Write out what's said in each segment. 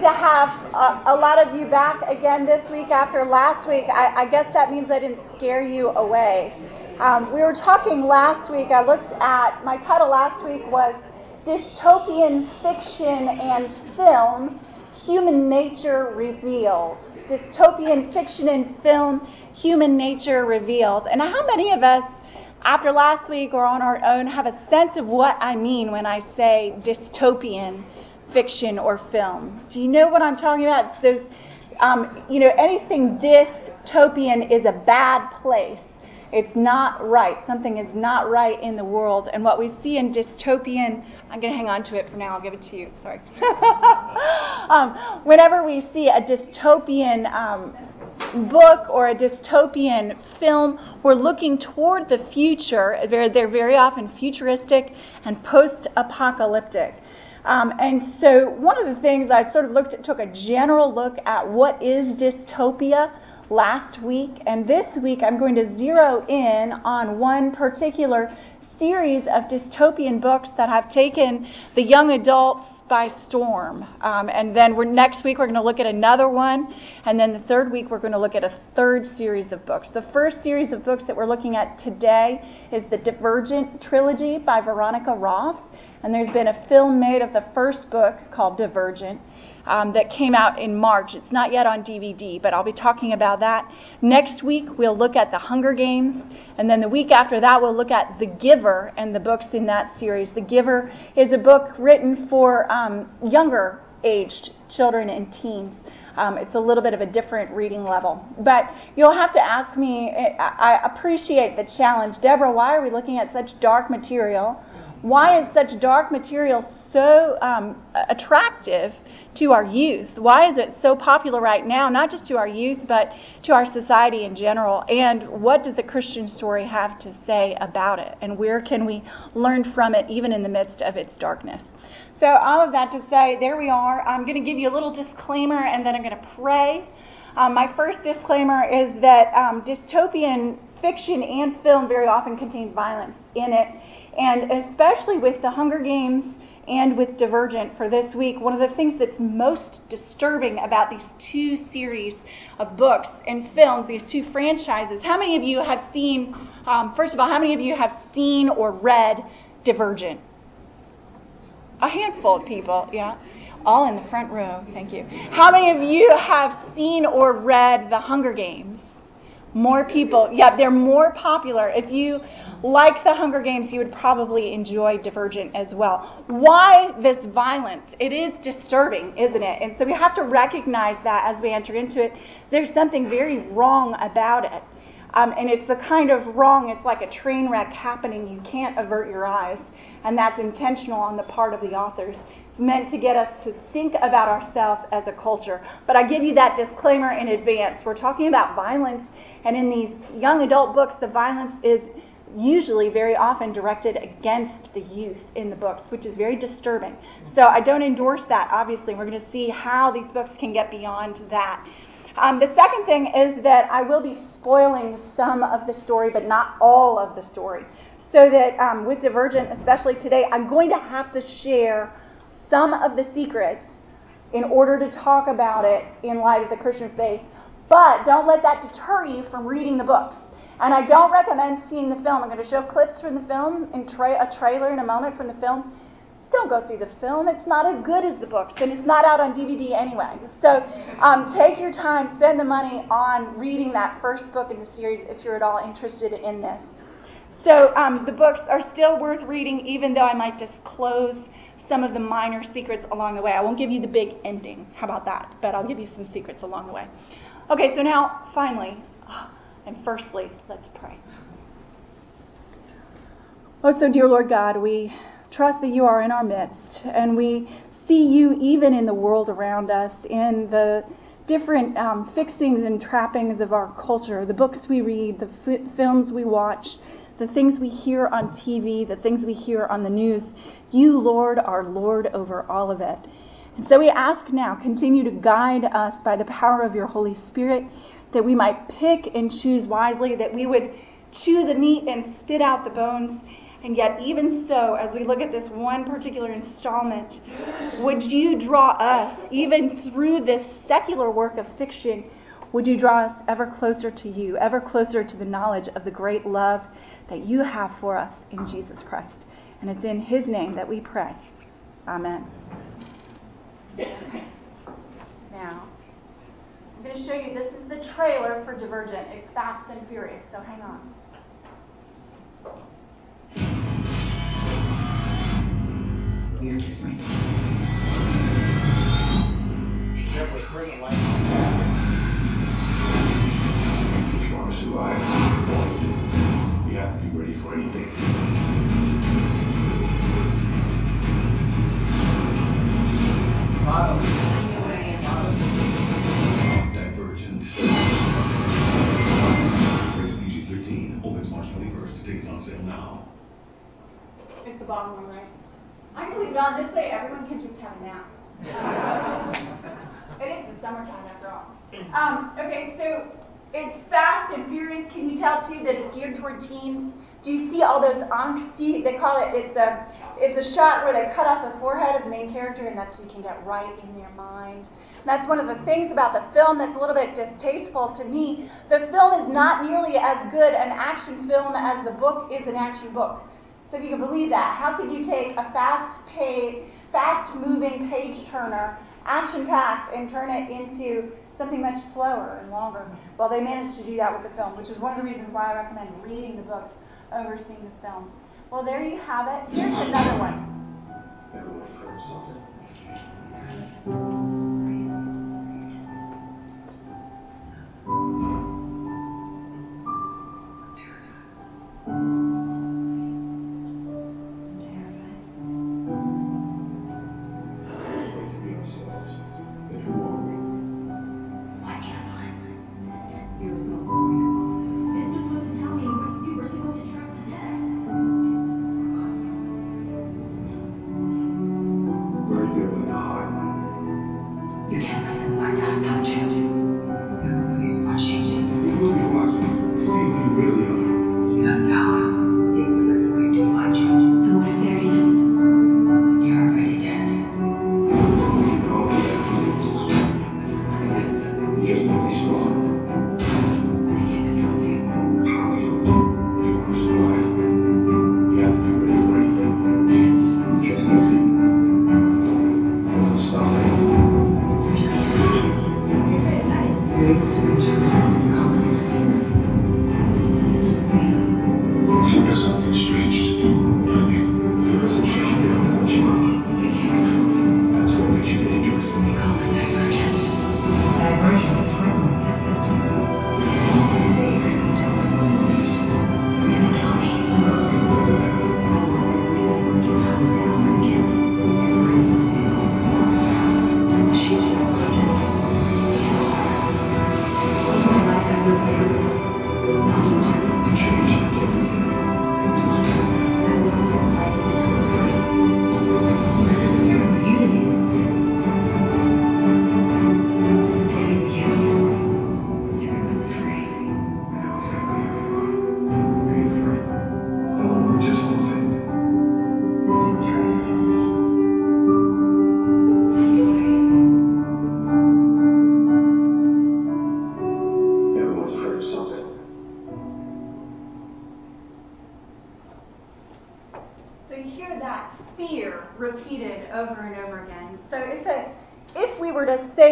to have a, a, lot of you back again this week after last week. I, I guess that means I didn't scare you away. Um, we were talking last week. I looked at my title last week was Dystopian Fiction and Film Human Nature Revealed. Dystopian Fiction and Film Human Nature Revealed. And how many of us, after last week or on our own, have a sense of what I mean when I say dystopian? Fiction or film. Do you know what I'm talking about? So, um, you know, anything dystopian is a bad place. It's not right. Something is not right in the world. And what we see in dystopian, I'm going to hang on to it for now. I'll give it to you. Sorry. um, whenever we see a dystopian um, book or a dystopian film, we're looking toward the future. They're, they're very often futuristic and post apocalyptic. Um, and so one of the things I sort of looked at, took a general look at what is dystopia last week, and this week I'm going to zero in on one particular series of dystopian books that have taken the young adults by storm. Um, and then we're, next week we're going to look at another one, and then the third week we're going to look at a third series of books. The first series of books that we're looking at today is the Divergent trilogy by Veronica Roth, and there's been a film made of the first book called Divergent um, that came out in March. It's not yet on DVD, but I'll be talking about that. Next week, we'll look at The Hunger Games. And then the week after that, we'll look at The Giver and the books in that series. The Giver is a book written for um, younger aged children and teens. Um, it's a little bit of a different reading level. But you'll have to ask me, I appreciate the challenge. Deborah, why are we looking at such dark material? Why is such dark material so um, attractive to our youth? Why is it so popular right now, not just to our youth, but to our society in general? And what does the Christian story have to say about it? And where can we learn from it, even in the midst of its darkness? So, all of that to say, there we are. I'm going to give you a little disclaimer and then I'm going to pray. Um, my first disclaimer is that um, dystopian fiction and film very often contains violence in it. And especially with the Hunger Games and with Divergent for this week, one of the things that's most disturbing about these two series of books and films, these two franchises, how many of you have seen, um, first of all, how many of you have seen or read Divergent? A handful of people, yeah. All in the front row, thank you. How many of you have seen or read The Hunger Games? More people, yeah, they're more popular. If you like the Hunger Games, you would probably enjoy Divergent as well. Why this violence? It is disturbing, isn't it? And so we have to recognize that as we enter into it. There's something very wrong about it. Um, and it's the kind of wrong, it's like a train wreck happening. You can't avert your eyes. And that's intentional on the part of the authors. It's meant to get us to think about ourselves as a culture. But I give you that disclaimer in advance. We're talking about violence, and in these young adult books, the violence is usually very often directed against the youth in the books, which is very disturbing. So I don't endorse that, obviously. We're going to see how these books can get beyond that. Um, the second thing is that I will be spoiling some of the story, but not all of the story. So that um, with Divergent, especially today, I'm going to have to share some of the secrets in order to talk about it in light of the Christian faith. But don't let that deter you from reading the books. And I don't recommend seeing the film. I'm going to show clips from the film and tra- a trailer in a moment from the film. Don't go through the film. It's not as good as the books, and it's not out on DVD anyway. So um, take your time, spend the money on reading that first book in the series if you're at all interested in this. So um, the books are still worth reading, even though I might disclose some of the minor secrets along the way. I won't give you the big ending. How about that? But I'll give you some secrets along the way. Okay, so now, finally, and firstly, let's pray. Oh, so dear Lord God, we trust that you are in our midst, and we see you even in the world around us, in the different um, fixings and trappings of our culture, the books we read, the f- films we watch, the things we hear on TV, the things we hear on the news. You, Lord, are Lord over all of it. And so we ask now, continue to guide us by the power of your Holy Spirit that we might pick and choose wisely, that we would chew the meat and spit out the bones, And yet, even so, as we look at this one particular installment, would you draw us, even through this secular work of fiction, would you draw us ever closer to you, ever closer to the knowledge of the great love that you have for us in Jesus Christ? And it's in His name that we pray. Amen. Now, I'm going to show you this is the trailer for Divergent. It's fast and furious, so hang on. Weird different. Careful, turn the light on. If you want to survive, Divergent. Rated PG-13. Opens March 21st. Tickets on sale now. It's the bottom one, right? I can leave it on. This way everyone can just have a nap. it is the summertime after all. Um, okay, so it's fast and furious. Can you tell too that it's geared toward teens? Do you see all those angsty? They call it. It's a. It's a shot where they cut off the forehead of the main character, and that's so you can get right in their mind. And that's one of the things about the film that's a little bit distasteful to me. The film is not nearly as good an action film as the book is an action book. So if you can believe that, how could you take a fast pay, fast moving page turner, action packed, and turn it into something much slower and longer? Well, they managed to do that with the film, which is one of the reasons why I recommend reading the books over seeing the film. Well, there you have it. Here's another one.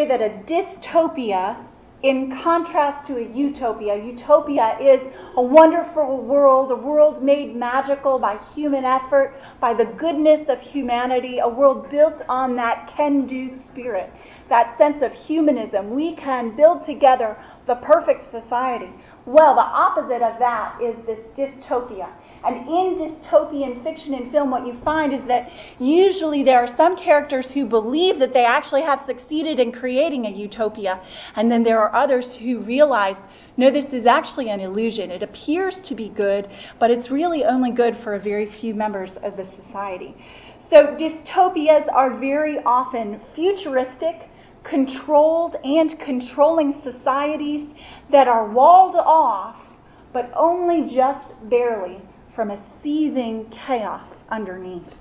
That a dystopia, in contrast to a utopia, utopia is a wonderful world, a world made magical by human effort, by the goodness of humanity, a world built on that can do spirit, that sense of humanism. We can build together the perfect society. Well, the opposite of that is this dystopia. And in dystopian fiction and film, what you find is that usually there are some characters who believe that they actually have succeeded in creating a utopia, and then there are others who realize, no, this is actually an illusion. It appears to be good, but it's really only good for a very few members of the society. So dystopias are very often futuristic, controlled, and controlling societies that are walled off, but only just barely from a seething chaos underneath.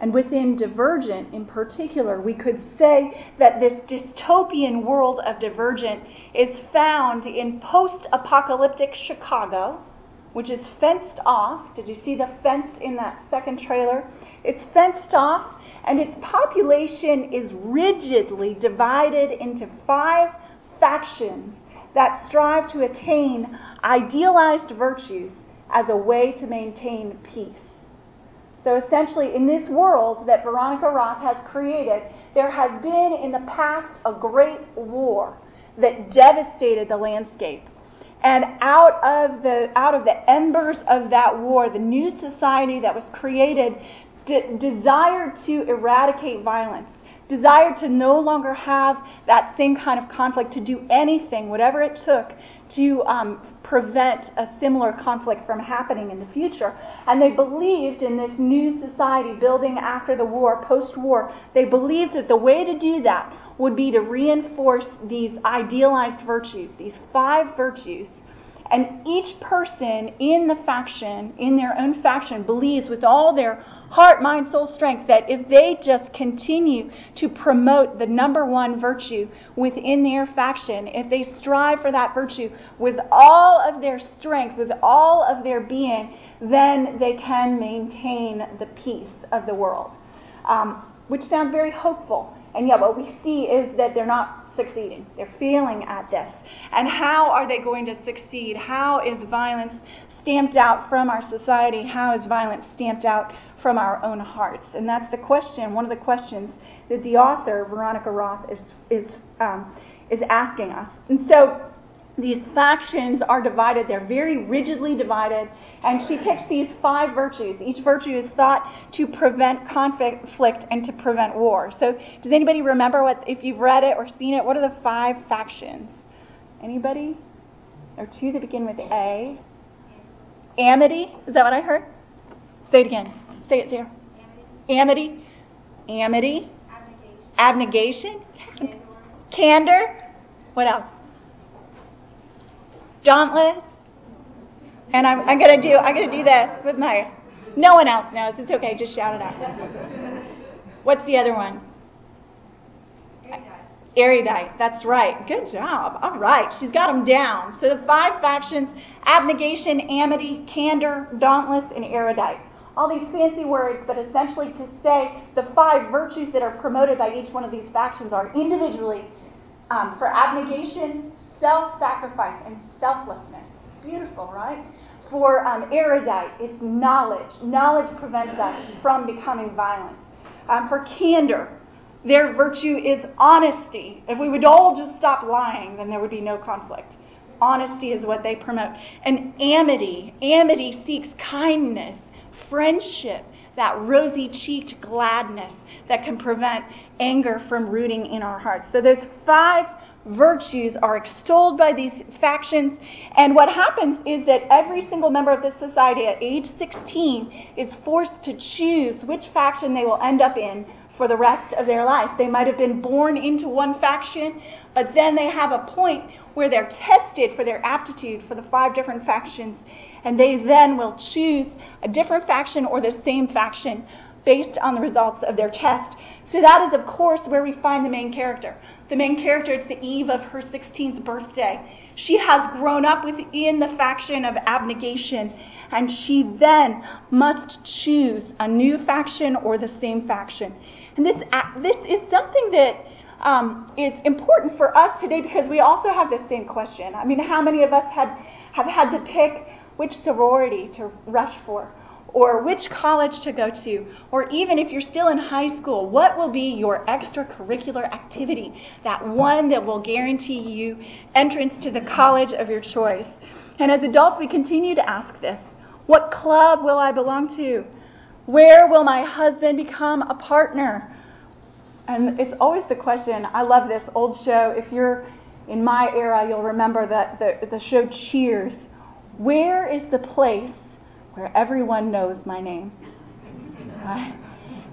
And within Divergent in particular, we could say that this dystopian world of Divergent is found in post apocalyptic Chicago, which is fenced off. Did you see the fence in that second trailer? It's fenced off, and its population is rigidly divided into five factions that strive to attain idealized virtues as a way to maintain peace. So essentially, in this world that Veronica Roth has created, there has been in the past a great war that devastated the landscape. And out of the out of the embers of that war, the new society that was created de- desired to eradicate violence, desire to no longer have that same kind of conflict, to do anything, whatever it took, to um, prevent a similar conflict from happening in the future. And they believed in this new society building after the war, post war, they believed that the way to do that would be to reinforce these idealized virtues, these five virtues. And each person in the faction, in their own faction, believes with all their heart, mind, soul, strength, that if they just continue to promote the number one virtue within their faction, if they strive for that virtue with all of their strength, with all of their being, then they can maintain the peace of the world. Um, which sounds very hopeful. And yet, what we see is that they're not succeeding. They're failing at this. And how are they going to succeed? How is violence stamped out from our society? How is violence stamped out from our own hearts? And that's the question, one of the questions that the author, Veronica Roth, is, is, um, is asking us. And so these factions are divided. They're very rigidly divided. And she picks these five virtues. Each virtue is thought to prevent conflict and to prevent war. So, does anybody remember what, if you've read it or seen it, what are the five factions? Anybody? Are two that begin with A. Amity. Is that what I heard? Say it again. Say it there. Amity. Amity. Abnegation. Abnegation. Candor. What else? Dauntless. And I'm, I'm gonna do I'm gonna do this with my. No one else knows. It's okay. Just shout it out. What's the other one? Erudite. That's right. Good job. All right. She's got them down. So the five factions abnegation, amity, candor, dauntless, and erudite. All these fancy words, but essentially to say the five virtues that are promoted by each one of these factions are individually um, for abnegation, self sacrifice, and selflessness. Beautiful, right? For um, erudite, it's knowledge. Knowledge prevents us from becoming violent. Um, for candor, their virtue is honesty. If we would all just stop lying, then there would be no conflict. Honesty is what they promote. And amity, amity seeks kindness, friendship, that rosy cheeked gladness that can prevent anger from rooting in our hearts. So those five virtues are extolled by these factions. And what happens is that every single member of this society at age 16 is forced to choose which faction they will end up in for the rest of their life. They might have been born into one faction, but then they have a point where they're tested for their aptitude for the five different factions, and they then will choose a different faction or the same faction based on the results of their test. So that is, of course, where we find the main character. The main character, it's the eve of her 16th birthday. She has grown up within the faction of abnegation, and she then must choose a new faction or the same faction. And this, this is something that um, is important for us today because we also have the same question. I mean, how many of us had, have had to pick which sorority to rush for? or which college to go to, or even if you're still in high school, what will be your extracurricular activity, that one that will guarantee you entrance to the college of your choice. And as adults, we continue to ask this What club will I belong to? Where will my husband become a partner? And it's always the question. I love this old show. If you're in my era, you'll remember that the, the show Cheers. Where is the place where everyone knows my name.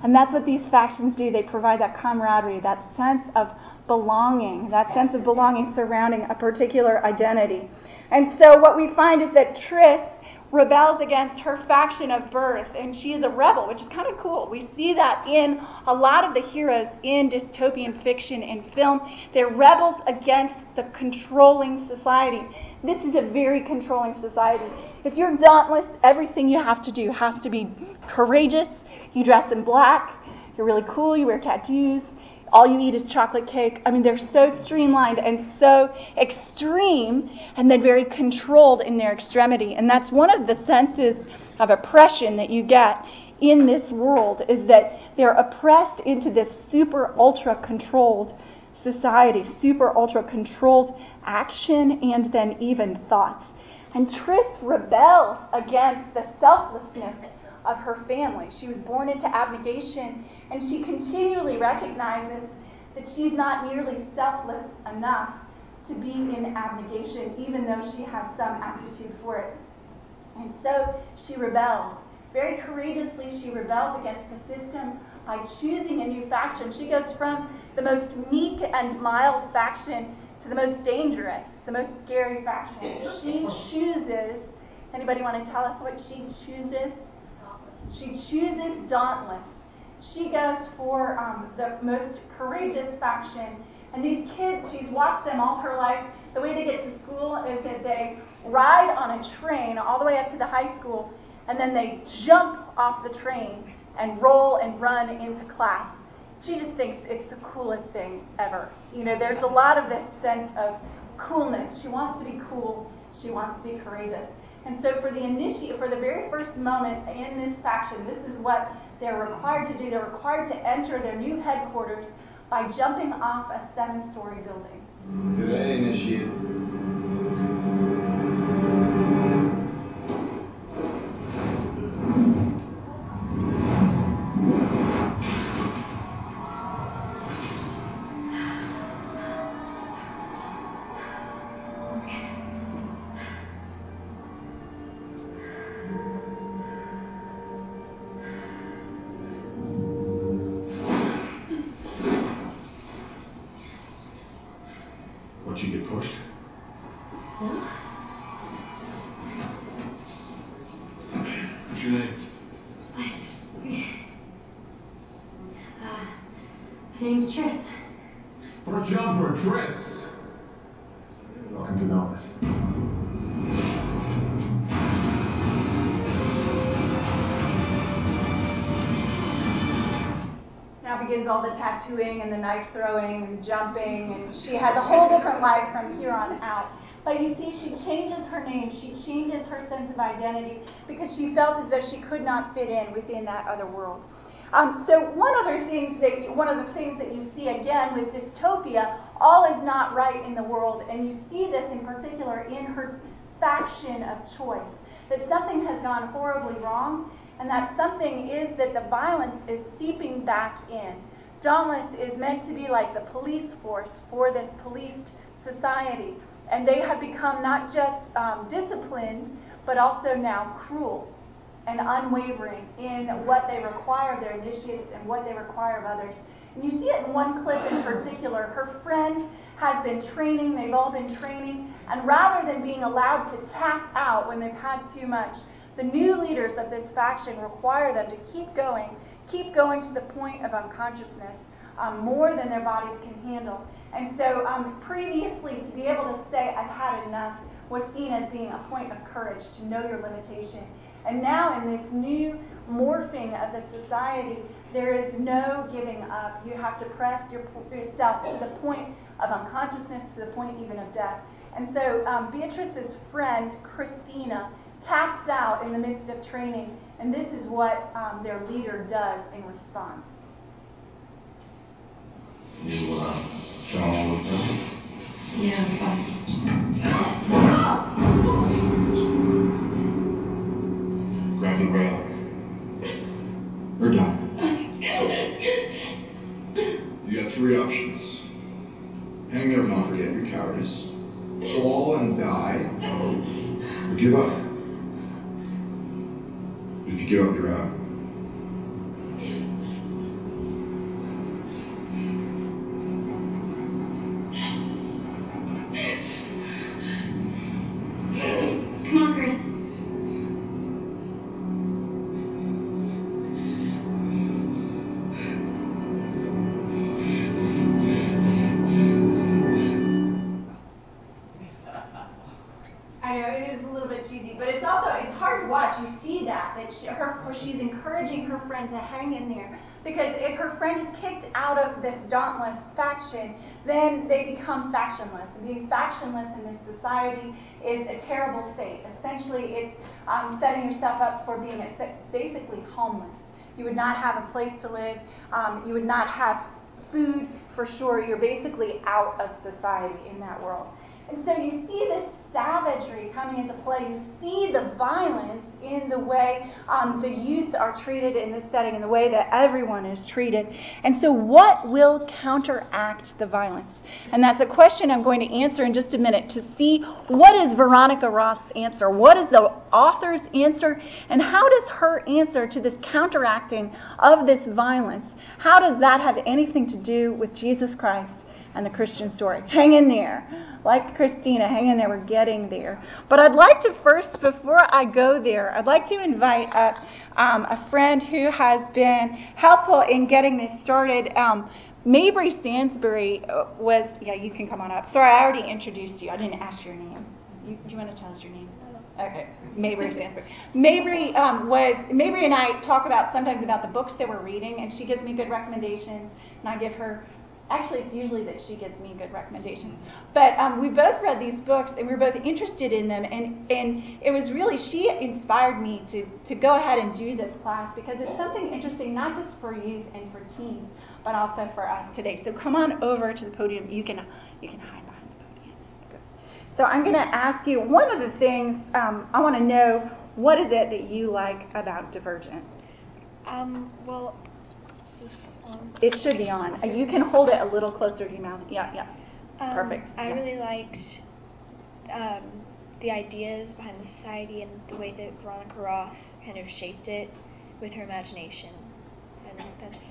And that's what these factions do. They provide that camaraderie, that sense of belonging, that sense of belonging surrounding a particular identity. And so what we find is that Tris rebels against her faction of birth, and she is a rebel, which is kind of cool. We see that in a lot of the heroes in dystopian fiction and film. They're rebels against the controlling society. This is a very controlling society. If you're dauntless, everything you have to do has to be courageous. You dress in black. You're really cool. You wear tattoos all you eat is chocolate cake. I mean, they're so streamlined and so extreme and then very controlled in their extremity. And that's one of the senses of oppression that you get in this world is that they're oppressed into this super ultra controlled society, super ultra controlled action and then even thoughts. And Tris rebels against the selflessness of her family. She was born into abnegation, and she continually recognizes that she's not nearly selfless enough to be in abnegation, even though she has some aptitude for it. And so she rebels. Very courageously, she rebels against the system by choosing a new faction. She goes from the most meek and mild faction to the most dangerous, the most scary faction. She chooses. Anybody want to tell us what she chooses? She chooses dauntless. She goes for um, the most courageous faction. And these kids, she's watched them all her life. The way they get to school is that they ride on a train all the way up to the high school, and then they jump off the train and roll and run into class. She just thinks it's the coolest thing ever. You know, there's a lot of this sense of coolness. She wants to be cool. She wants to be courageous. And so for the initiate, for the very first moment in this faction, this is what they're required to do. They're required to enter their new headquarters by jumping off a seven-story building. Today, initiate the tattooing and the knife throwing and the jumping, and she has a whole different life from here on out. But you see, she changes her name, she changes her sense of identity because she felt as though she could not fit in within that other world. Um, so one other things that you, one of the things that you see again with dystopia, all is not right in the world, and you see this in particular in her faction of choice. That something has gone horribly wrong, and that something is that the violence is seeping back in. Dauntless is meant to be like the police force for this policed society. And they have become not just um, disciplined, but also now cruel and unwavering in what they require of their initiates and what they require of others. And you see it in one clip in particular. Her friend has been training, they've all been training, and rather than being allowed to tap out when they've had too much, the new leaders of this faction require them to keep going, keep going to the point of unconsciousness um, more than their bodies can handle. And so um, previously, to be able to say, I've had enough, was seen as being a point of courage to know your limitation. And now, in this new morphing of the society, there is no giving up. You have to press your, yourself to the point of unconsciousness, to the point even of death. And so, um, Beatrice's friend, Christina, taps out in the midst of training, and this is what um, their leader does in response. You uh, all with them? Yeah, become factionless. And being factionless in this society is a terrible state. Essentially, it's um, setting yourself up for being basically homeless. You would not have a place to live. Um, you would not have food for sure. You're basically out of society in that world. And so you see this savagery coming into play. You see the violence in the way um, the youth are treated in this setting, in the way that everyone is treated. And so, what will counteract the violence? And that's a question I'm going to answer in just a minute to see what is Veronica Roth's answer? What is the author's answer? And how does her answer to this counteracting of this violence? How does that have anything to do with Jesus Christ and the Christian story? Hang in there like Christina, hang in there, we're getting there. But I'd like to first, before I go there, I'd like to invite a, um, a friend who has been helpful in getting this started. Um, Mabry Stansbury uh, was, yeah, you can come on up. Sorry, I already introduced you. I didn't ask your name. You, do you want to tell us your name? Okay, Mabry Stansbury. Mabry um, was Mabry and I talk about sometimes about the books that we're reading, and she gives me good recommendations, and I give her actually, it's usually that she gives me good recommendations. But um, we both read these books and we were both interested in them. And, and it was really, she inspired me to, to go ahead and do this class because it's something interesting, not just for youth and for teens, but also for us today. So come on over to the podium. You can, you can hide behind the podium. So I'm going to ask you one of the things um, I want to know what is it that you like about Divergent? Um, well, it should be on. Uh, you can hold it a little closer to your mouth. Yeah, yeah. Um, Perfect. I yeah. really liked um, the ideas behind the society and the way that Veronica Roth kind of shaped it with her imagination. And that's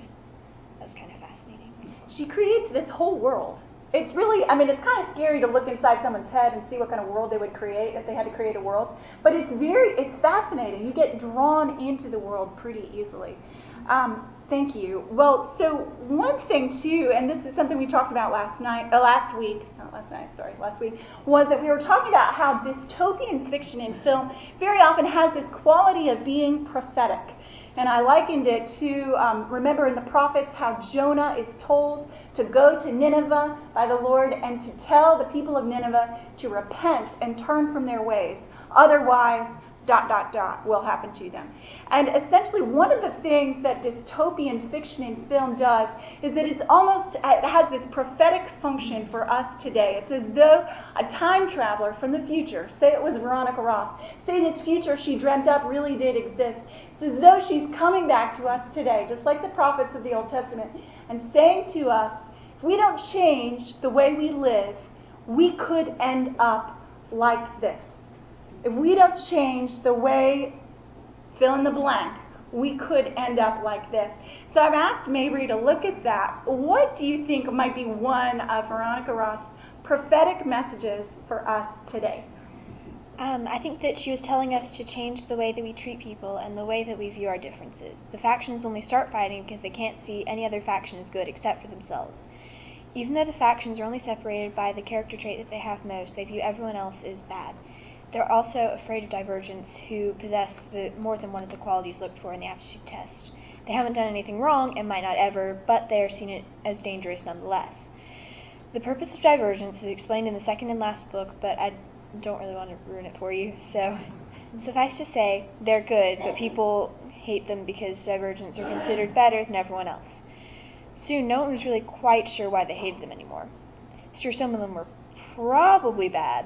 that was kind of fascinating. She creates this whole world. It's really, I mean, it's kind of scary to look inside someone's head and see what kind of world they would create if they had to create a world. But it's very, it's fascinating. You get drawn into the world pretty easily. Um, Thank you. Well, so one thing too, and this is something we talked about last night, uh, last week, not last night, sorry, last week, was that we were talking about how dystopian fiction in film very often has this quality of being prophetic. And I likened it to, um, remember in the prophets, how Jonah is told to go to Nineveh by the Lord and to tell the people of Nineveh to repent and turn from their ways. Otherwise, dot, dot, dot will happen to them. And essentially, one of the things that dystopian fiction in film does is that it's almost, uh, it has this prophetic function for us today. It's as though a time traveler from the future, say it was Veronica Roth, say this future she dreamt up really did exist. It's as though she's coming back to us today, just like the prophets of the Old Testament, and saying to us, if we don't change the way we live, we could end up like this. If we don't change the way, fill in the blank, we could end up like this. So I've asked Mabry to look at that. What do you think might be one of Veronica Roth's prophetic messages for us today? Um, I think that she was telling us to change the way that we treat people and the way that we view our differences. The factions only start fighting because they can't see any other faction as good except for themselves. Even though the factions are only separated by the character trait that they have most, they view everyone else as bad. They're also afraid of divergents who possess the, more than one of the qualities looked for in the aptitude test. They haven't done anything wrong and might not ever, but they are seen as dangerous nonetheless. The purpose of divergence is explained in the second and last book, but I don't really want to ruin it for you. So, suffice to say, they're good, but people hate them because divergents are considered better than everyone else. Soon, no one was really quite sure why they hated them anymore. Sure, some of them were probably bad,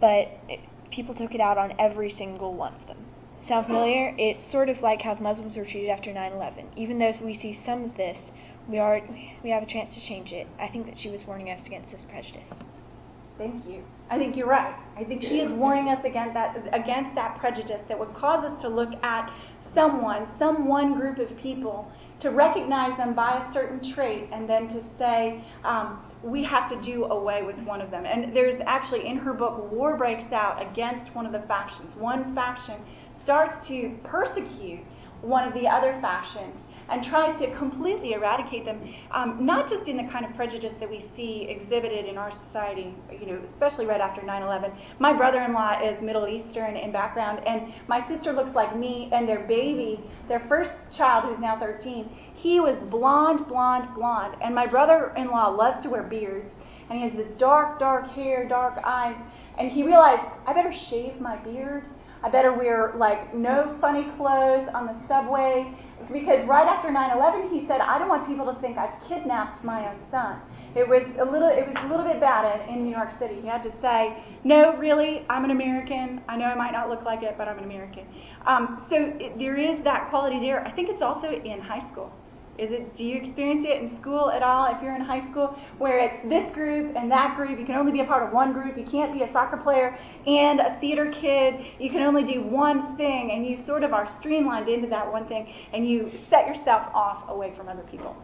but it, people took it out on every single one of them. Sound familiar? It's sort of like how the Muslims were treated after 9/11. Even though we see some of this, we are we have a chance to change it. I think that she was warning us against this prejudice. Thank you. I think you're right. I think she is warning us against that against that prejudice that would cause us to look at someone, some one group of people, to recognize them by a certain trait, and then to say, um, we have to do away with one of them. And there's actually in her book, war breaks out against one of the factions. One faction starts to persecute one of the other factions. And tries to completely eradicate them, um, not just in the kind of prejudice that we see exhibited in our society, you know, especially right after 9/11. My brother-in-law is Middle Eastern in background, and my sister looks like me, and their baby, their first child, who's now 13, he was blonde, blonde, blonde, and my brother-in-law loves to wear beards, and he has this dark, dark hair, dark eyes, and he realized I better shave my beard. I better wear like no funny clothes on the subway because right after 9/11 he said I don't want people to think I've kidnapped my own son. It was a little it was a little bit bad in, in New York City. He had to say, "No, really, I'm an American. I know I might not look like it, but I'm an American." Um, so it, there is that quality there. I think it's also in high school. Is it? Do you experience it in school at all? If you're in high school, where it's this group and that group, you can only be a part of one group. You can't be a soccer player and a theater kid. You can only do one thing, and you sort of are streamlined into that one thing, and you set yourself off away from other people.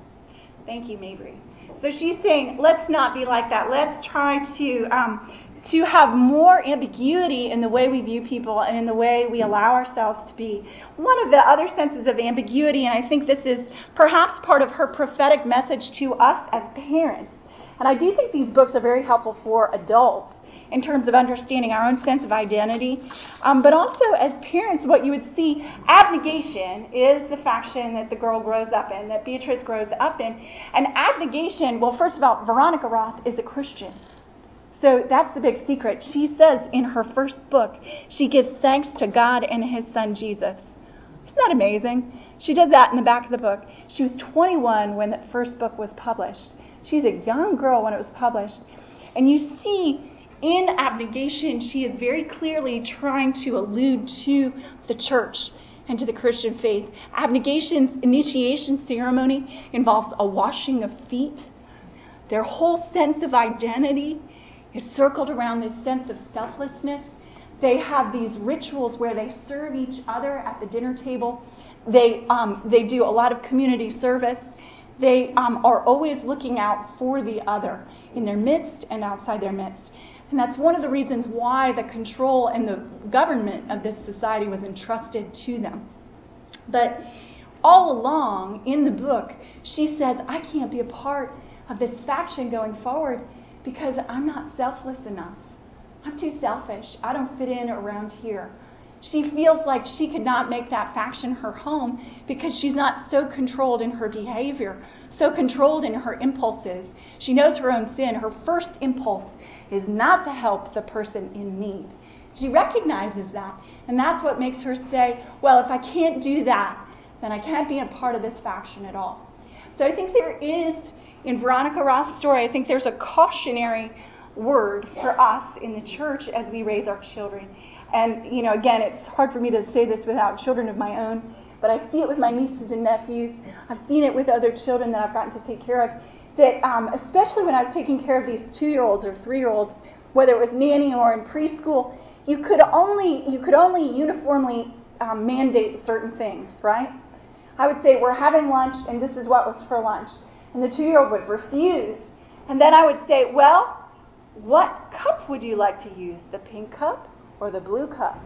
Thank you, Mabry. So she's saying, let's not be like that. Let's try to um, to have more ambiguity in the way we view people and in the way we allow ourselves to be. One of the other senses of ambiguity, and I think this is perhaps part of her prophetic message to us as parents, and I do think these books are very helpful for adults in terms of understanding our own sense of identity. Um, but also, as parents, what you would see abnegation is the faction that the girl grows up in, that Beatrice grows up in. And abnegation, well, first of all, Veronica Roth is a Christian. So that's the big secret. She says in her first book, she gives thanks to God and his son Jesus. Isn't that amazing? She does that in the back of the book. She was 21 when the first book was published. She's a young girl when it was published. And you see in abnegation, she is very clearly trying to allude to the church and to the Christian faith. Abnegation's initiation ceremony involves a washing of feet. Their whole sense of identity is circled around this sense of selflessness. They have these rituals where they serve each other at the dinner table. They, um, they do a lot of community service. They um, are always looking out for the other in their midst and outside their midst. And that's one of the reasons why the control and the government of this society was entrusted to them. But all along in the book, she says, I can't be a part of this faction going forward because I'm not selfless enough. I'm too selfish. I don't fit in around here. She feels like she could not make that faction her home because she's not so controlled in her behavior, so controlled in her impulses. She knows her own sin. Her first impulse is not to help the person in need. She recognizes that, and that's what makes her say, Well, if I can't do that, then I can't be a part of this faction at all. So I think there is in Veronica Roth's story, I think there's a cautionary word for us in the church as we raise our children. And, you know, again, it's hard for me to say this without children of my own, but I see it with my nieces and nephews. I've seen it with other children that I've gotten to take care of. That, um, especially when I was taking care of these two year olds or three year olds, whether it was nanny or in preschool, you could only, you could only uniformly um, mandate certain things, right? I would say, We're having lunch, and this is what was for lunch. And the two year old would refuse. And then I would say, Well, what cup would you like to use? The pink cup or the blue cup?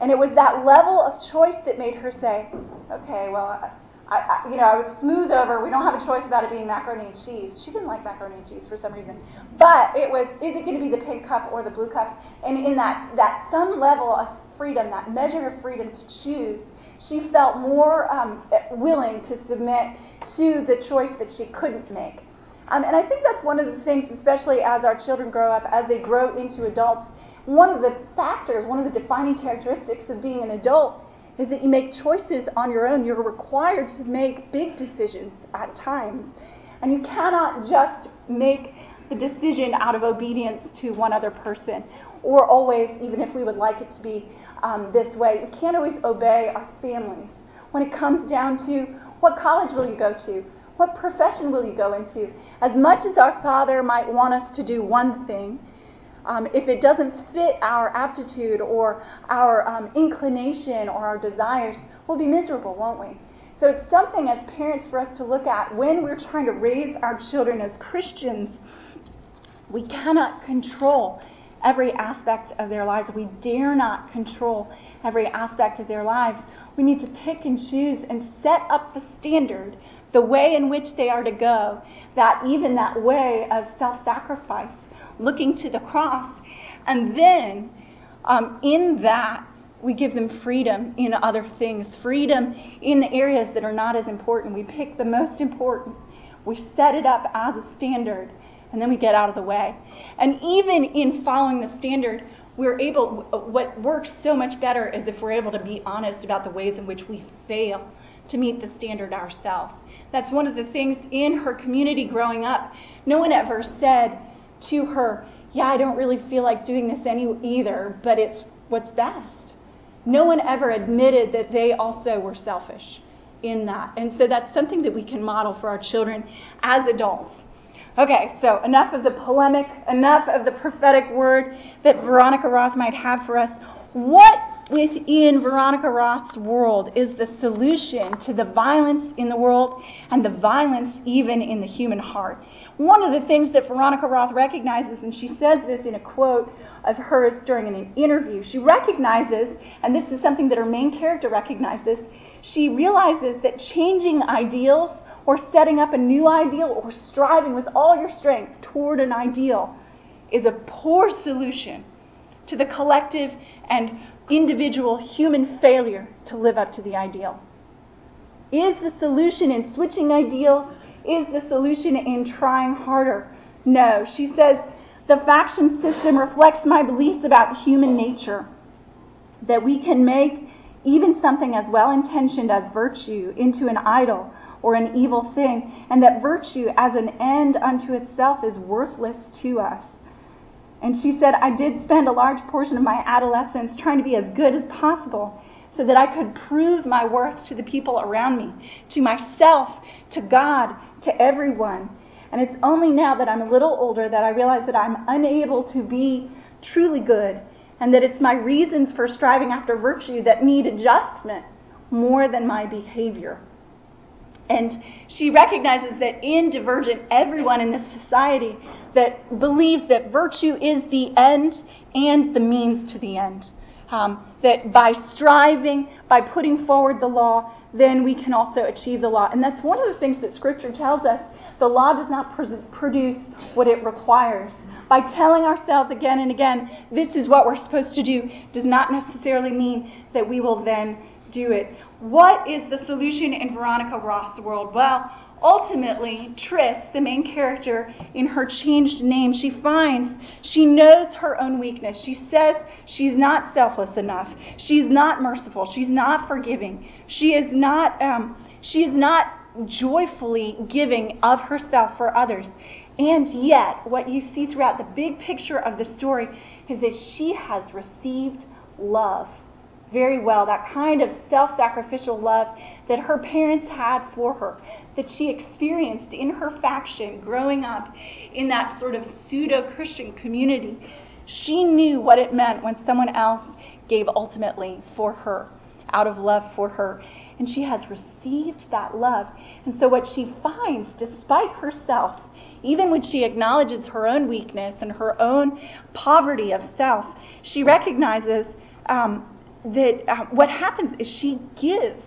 And it was that level of choice that made her say, Okay, well, I, I, you know, I would smooth over. We don't have a choice about it being macaroni and cheese. She didn't like macaroni and cheese for some reason, but it was: is it going to be the pink cup or the blue cup? And in that that some level of freedom, that measure of freedom to choose, she felt more um, willing to submit to the choice that she couldn't make. Um, and I think that's one of the things, especially as our children grow up, as they grow into adults, one of the factors, one of the defining characteristics of being an adult is that you make choices on your own. You're required to make big decisions at times. And you cannot just make the decision out of obedience to one other person, or always, even if we would like it to be um, this way. We can't always obey our families. When it comes down to what college will you go to? What profession will you go into? As much as our Father might want us to do one thing, um, if it doesn't fit our aptitude or our um, inclination or our desires, we'll be miserable, won't we? So it's something as parents for us to look at when we're trying to raise our children as Christians. We cannot control every aspect of their lives. We dare not control every aspect of their lives. We need to pick and choose and set up the standard, the way in which they are to go, that even that way of self sacrifice, looking to the cross. And then um, in that, we give them freedom in other things, freedom in the areas that are not as important. We pick the most important, we set it up as a standard, and then we get out of the way. And even in following the standard, we're able, what works so much better is if we're able to be honest about the ways in which we fail to meet the standard ourselves. That's one of the things in her community growing up. No one ever said to her, Yeah, I don't really feel like doing this any either, but it's what's best. No one ever admitted that they also were selfish in that. And so that's something that we can model for our children as adults. Okay, so enough of the polemic, enough of the prophetic word that Veronica Roth might have for us. What within Veronica Roth's world is the solution to the violence in the world and the violence even in the human heart? One of the things that Veronica Roth recognizes, and she says this in a quote of hers during an interview, she recognizes, and this is something that her main character recognizes, she realizes that changing ideals or setting up a new ideal or striving with all your strength toward an ideal is a poor solution to the collective and individual human failure to live up to the ideal. Is the solution in switching ideals? Is the solution in trying harder? No. She says, the faction system reflects my beliefs about human nature. That we can make even something as well intentioned as virtue into an idol or an evil thing, and that virtue as an end unto itself is worthless to us. And she said, I did spend a large portion of my adolescence trying to be as good as possible so that I could prove my worth to the people around me, to myself, to God, to everyone. And it's only now that I'm a little older that I realize that I'm unable to be truly good and that it's my reasons for striving after virtue that need adjustment more than my behavior. And she recognizes that in Divergent, everyone in this society that believes that virtue is the end and the means to the end. Um, that by striving, by putting forward the law, then we can also achieve the law. And that's one of the things that Scripture tells us. The law does not pr- produce what it requires. By telling ourselves again and again, this is what we're supposed to do, does not necessarily mean that we will then do it. What is the solution in Veronica Roth's world? Well, ultimately, Tris, the main character, in her changed name, she finds she knows her own weakness. She says she's not selfless enough. She's not merciful. She's not forgiving. She is not. Um, she is not joyfully giving of herself for others. And yet, what you see throughout the big picture of the story is that she has received love very well, that kind of self sacrificial love that her parents had for her, that she experienced in her faction growing up in that sort of pseudo Christian community. She knew what it meant when someone else gave ultimately for her, out of love for her. And she has received that love. And so, what she finds, despite herself, even when she acknowledges her own weakness and her own poverty of self, she recognizes um, that uh, what happens is she gives.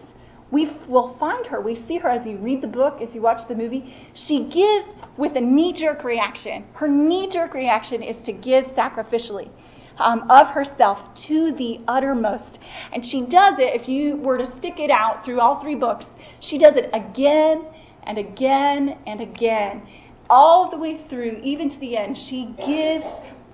We will find her. We see her as you read the book, as you watch the movie. She gives with a knee jerk reaction. Her knee jerk reaction is to give sacrificially. Um, of herself to the uttermost. And she does it, if you were to stick it out through all three books, she does it again and again and again. All the way through, even to the end, she gives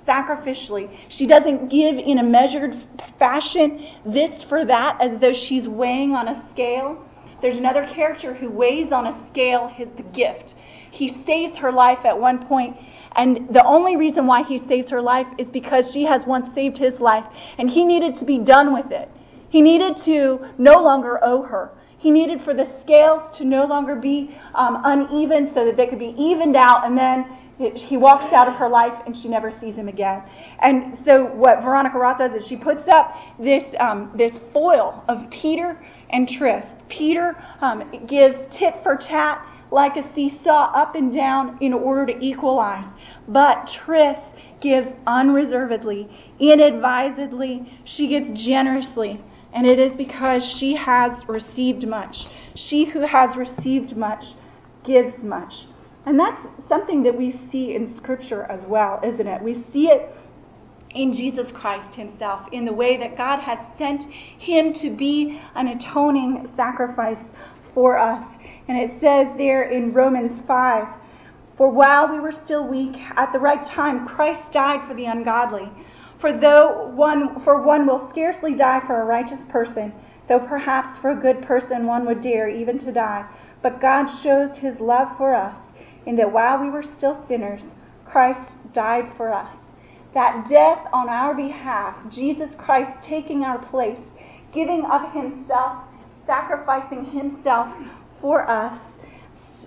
sacrificially. She doesn't give in a measured fashion, this for that, as though she's weighing on a scale. There's another character who weighs on a scale his, gift. He saves her life at one point, and the only reason why he saves her life is because she has once saved his life, and he needed to be done with it. He needed to no longer owe her. He needed for the scales to no longer be um, uneven so that they could be evened out, and then he walks out of her life and she never sees him again. And so what Veronica Roth does is she puts up this um, this foil of Peter and Tris. Peter um, gives tit for tat like a seesaw up and down in order to equalize. But Tris gives unreservedly, inadvisedly, she gives generously. And it is because she has received much. She who has received much gives much. And that's something that we see in Scripture as well, isn't it? We see it in Jesus Christ Himself, in the way that God has sent Him to be an atoning sacrifice for us. And it says there in Romans 5 For while we were still weak, at the right time, Christ died for the ungodly. For though one, for one will scarcely die for a righteous person, though perhaps for a good person one would dare even to die. But God shows His love for us in that while we were still sinners, Christ died for us. That death on our behalf, Jesus Christ taking our place, giving of himself, sacrificing himself for us,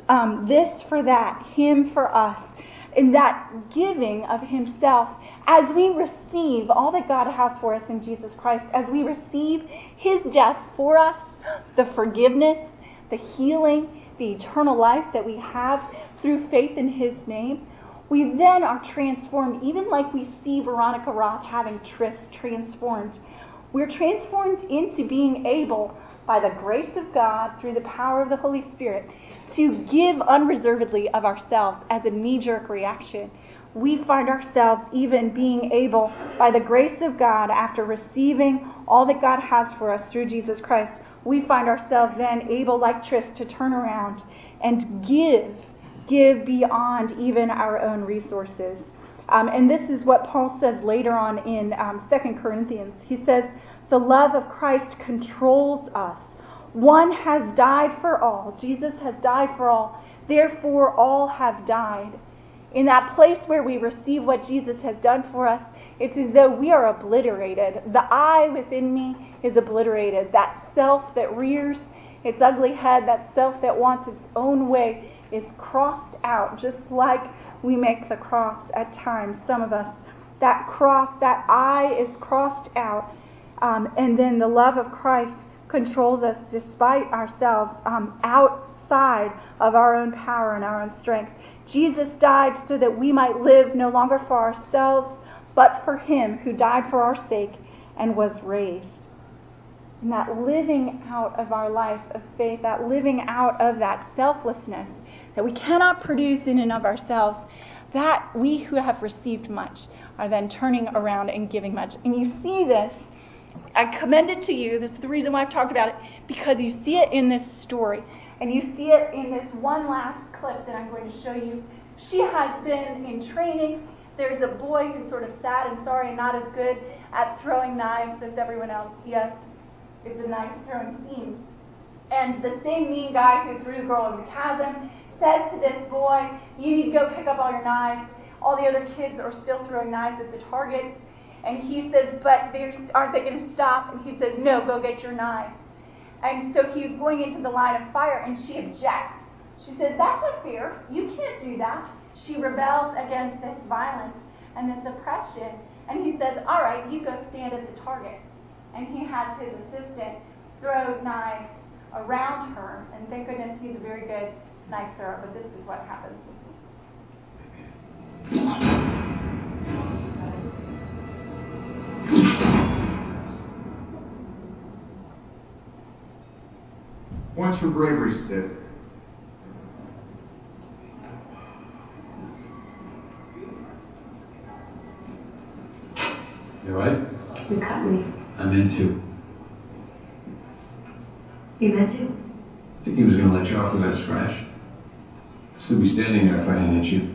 um, this for that, him for us. In that giving of himself, as we receive all that God has for us in Jesus Christ, as we receive his death for us, the forgiveness, the healing, the eternal life that we have through faith in His name, we then are transformed, even like we see Veronica Roth having Tris transformed. We're transformed into being able, by the grace of God, through the power of the Holy Spirit, to give unreservedly of ourselves as a knee jerk reaction. We find ourselves even being able, by the grace of God, after receiving all that God has for us through Jesus Christ, we find ourselves then able, like Tris, to turn around and give give beyond even our own resources. Um, and this is what Paul says later on in um, 2 Corinthians. He says, The love of Christ controls us. One has died for all. Jesus has died for all. Therefore, all have died. In that place where we receive what Jesus has done for us, it's as though we are obliterated. The I within me is obliterated. That self that rears its ugly head, that self that wants its own way, is crossed out, just like we make the cross at times, some of us. That cross, that I is crossed out. Um, and then the love of Christ controls us despite ourselves um, outside of our own power and our own strength. Jesus died so that we might live no longer for ourselves, but for Him who died for our sake and was raised. And that living out of our life of faith, that living out of that selflessness that we cannot produce in and of ourselves, that we who have received much are then turning around and giving much. And you see this. I commend it to you. This is the reason why I've talked about it, because you see it in this story. And you see it in this one last clip that I'm going to show you. She has been in training. There's a boy who's sort of sad and sorry and not as good at throwing knives as everyone else. Yes, it's a knife throwing scene. And the same mean guy who threw the girl over the chasm says to this boy, You need to go pick up all your knives. All the other kids are still throwing knives at the targets. And he says, But aren't they going to stop? And he says, No, go get your knives. And so he was going into the line of fire, and she objects. She says, That's not fair. You can't do that. She rebels against this violence and this oppression. And he says, All right, you go stand at the target. And he has his assistant throw knives around her. And thank goodness he's a very good knife thrower, but this is what happens. Points for bravery stick. You alright? You cut me. I meant to. You meant to? I think he was gonna let you off without a scratch. Still be standing there if I hadn't hit you.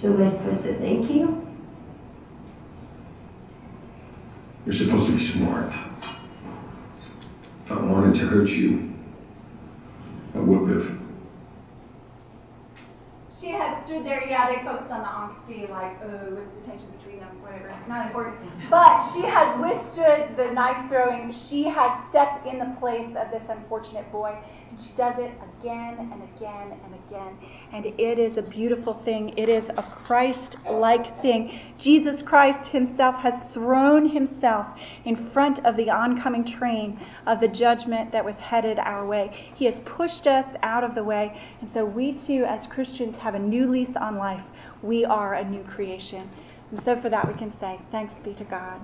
So am I supposed to thank you? You're supposed to be smart. If I wanted to hurt you, I would have. She had had stood there, yeah, they focused on the angsty, like, oh, what's the tension between them, not important. But she has withstood the knife throwing. She has stepped in the place of this unfortunate boy, and she does it again and again and again. And it is a beautiful thing. It is a Christ like thing. Jesus Christ himself has thrown himself in front of the oncoming train of the judgment that was headed our way. He has pushed us out of the way. And so we too, as Christians, have a new lease on life. We are a new creation. And so for that, we can say, Thanks be to God.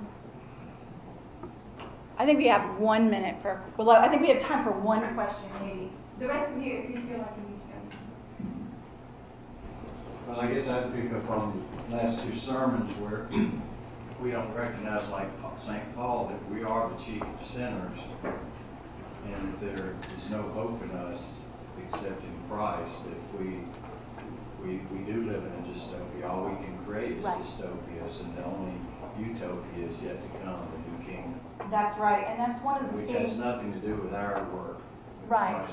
I think we have one minute for, well, I think we have time for one question, maybe. The rest of you, if you feel like you need to. Well, I guess I'd pick up on the last two sermons where we don't recognize, like St. Paul, that we are the chief sinners and that there is no hope in us except in Christ. If we we, we do live in a dystopia. All we can create is Right. dystopias, and the only utopia is yet to come, the new kingdom, That's right, and that's one of the which things. has nothing to do with our work. Right.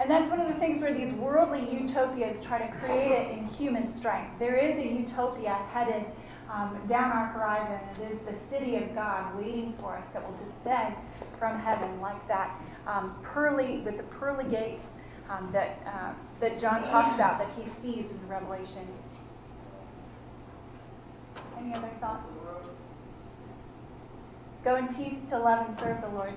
And that's one of the things where these worldly utopias try to create it in human strength. There is a utopia headed um, down our horizon. It is the city of God waiting for us that will descend from heaven like that um, pearly with the pearly gates um, that uh, that John talks about that he sees in the Revelation. Any other thoughts? Go in peace to love and serve the Lord.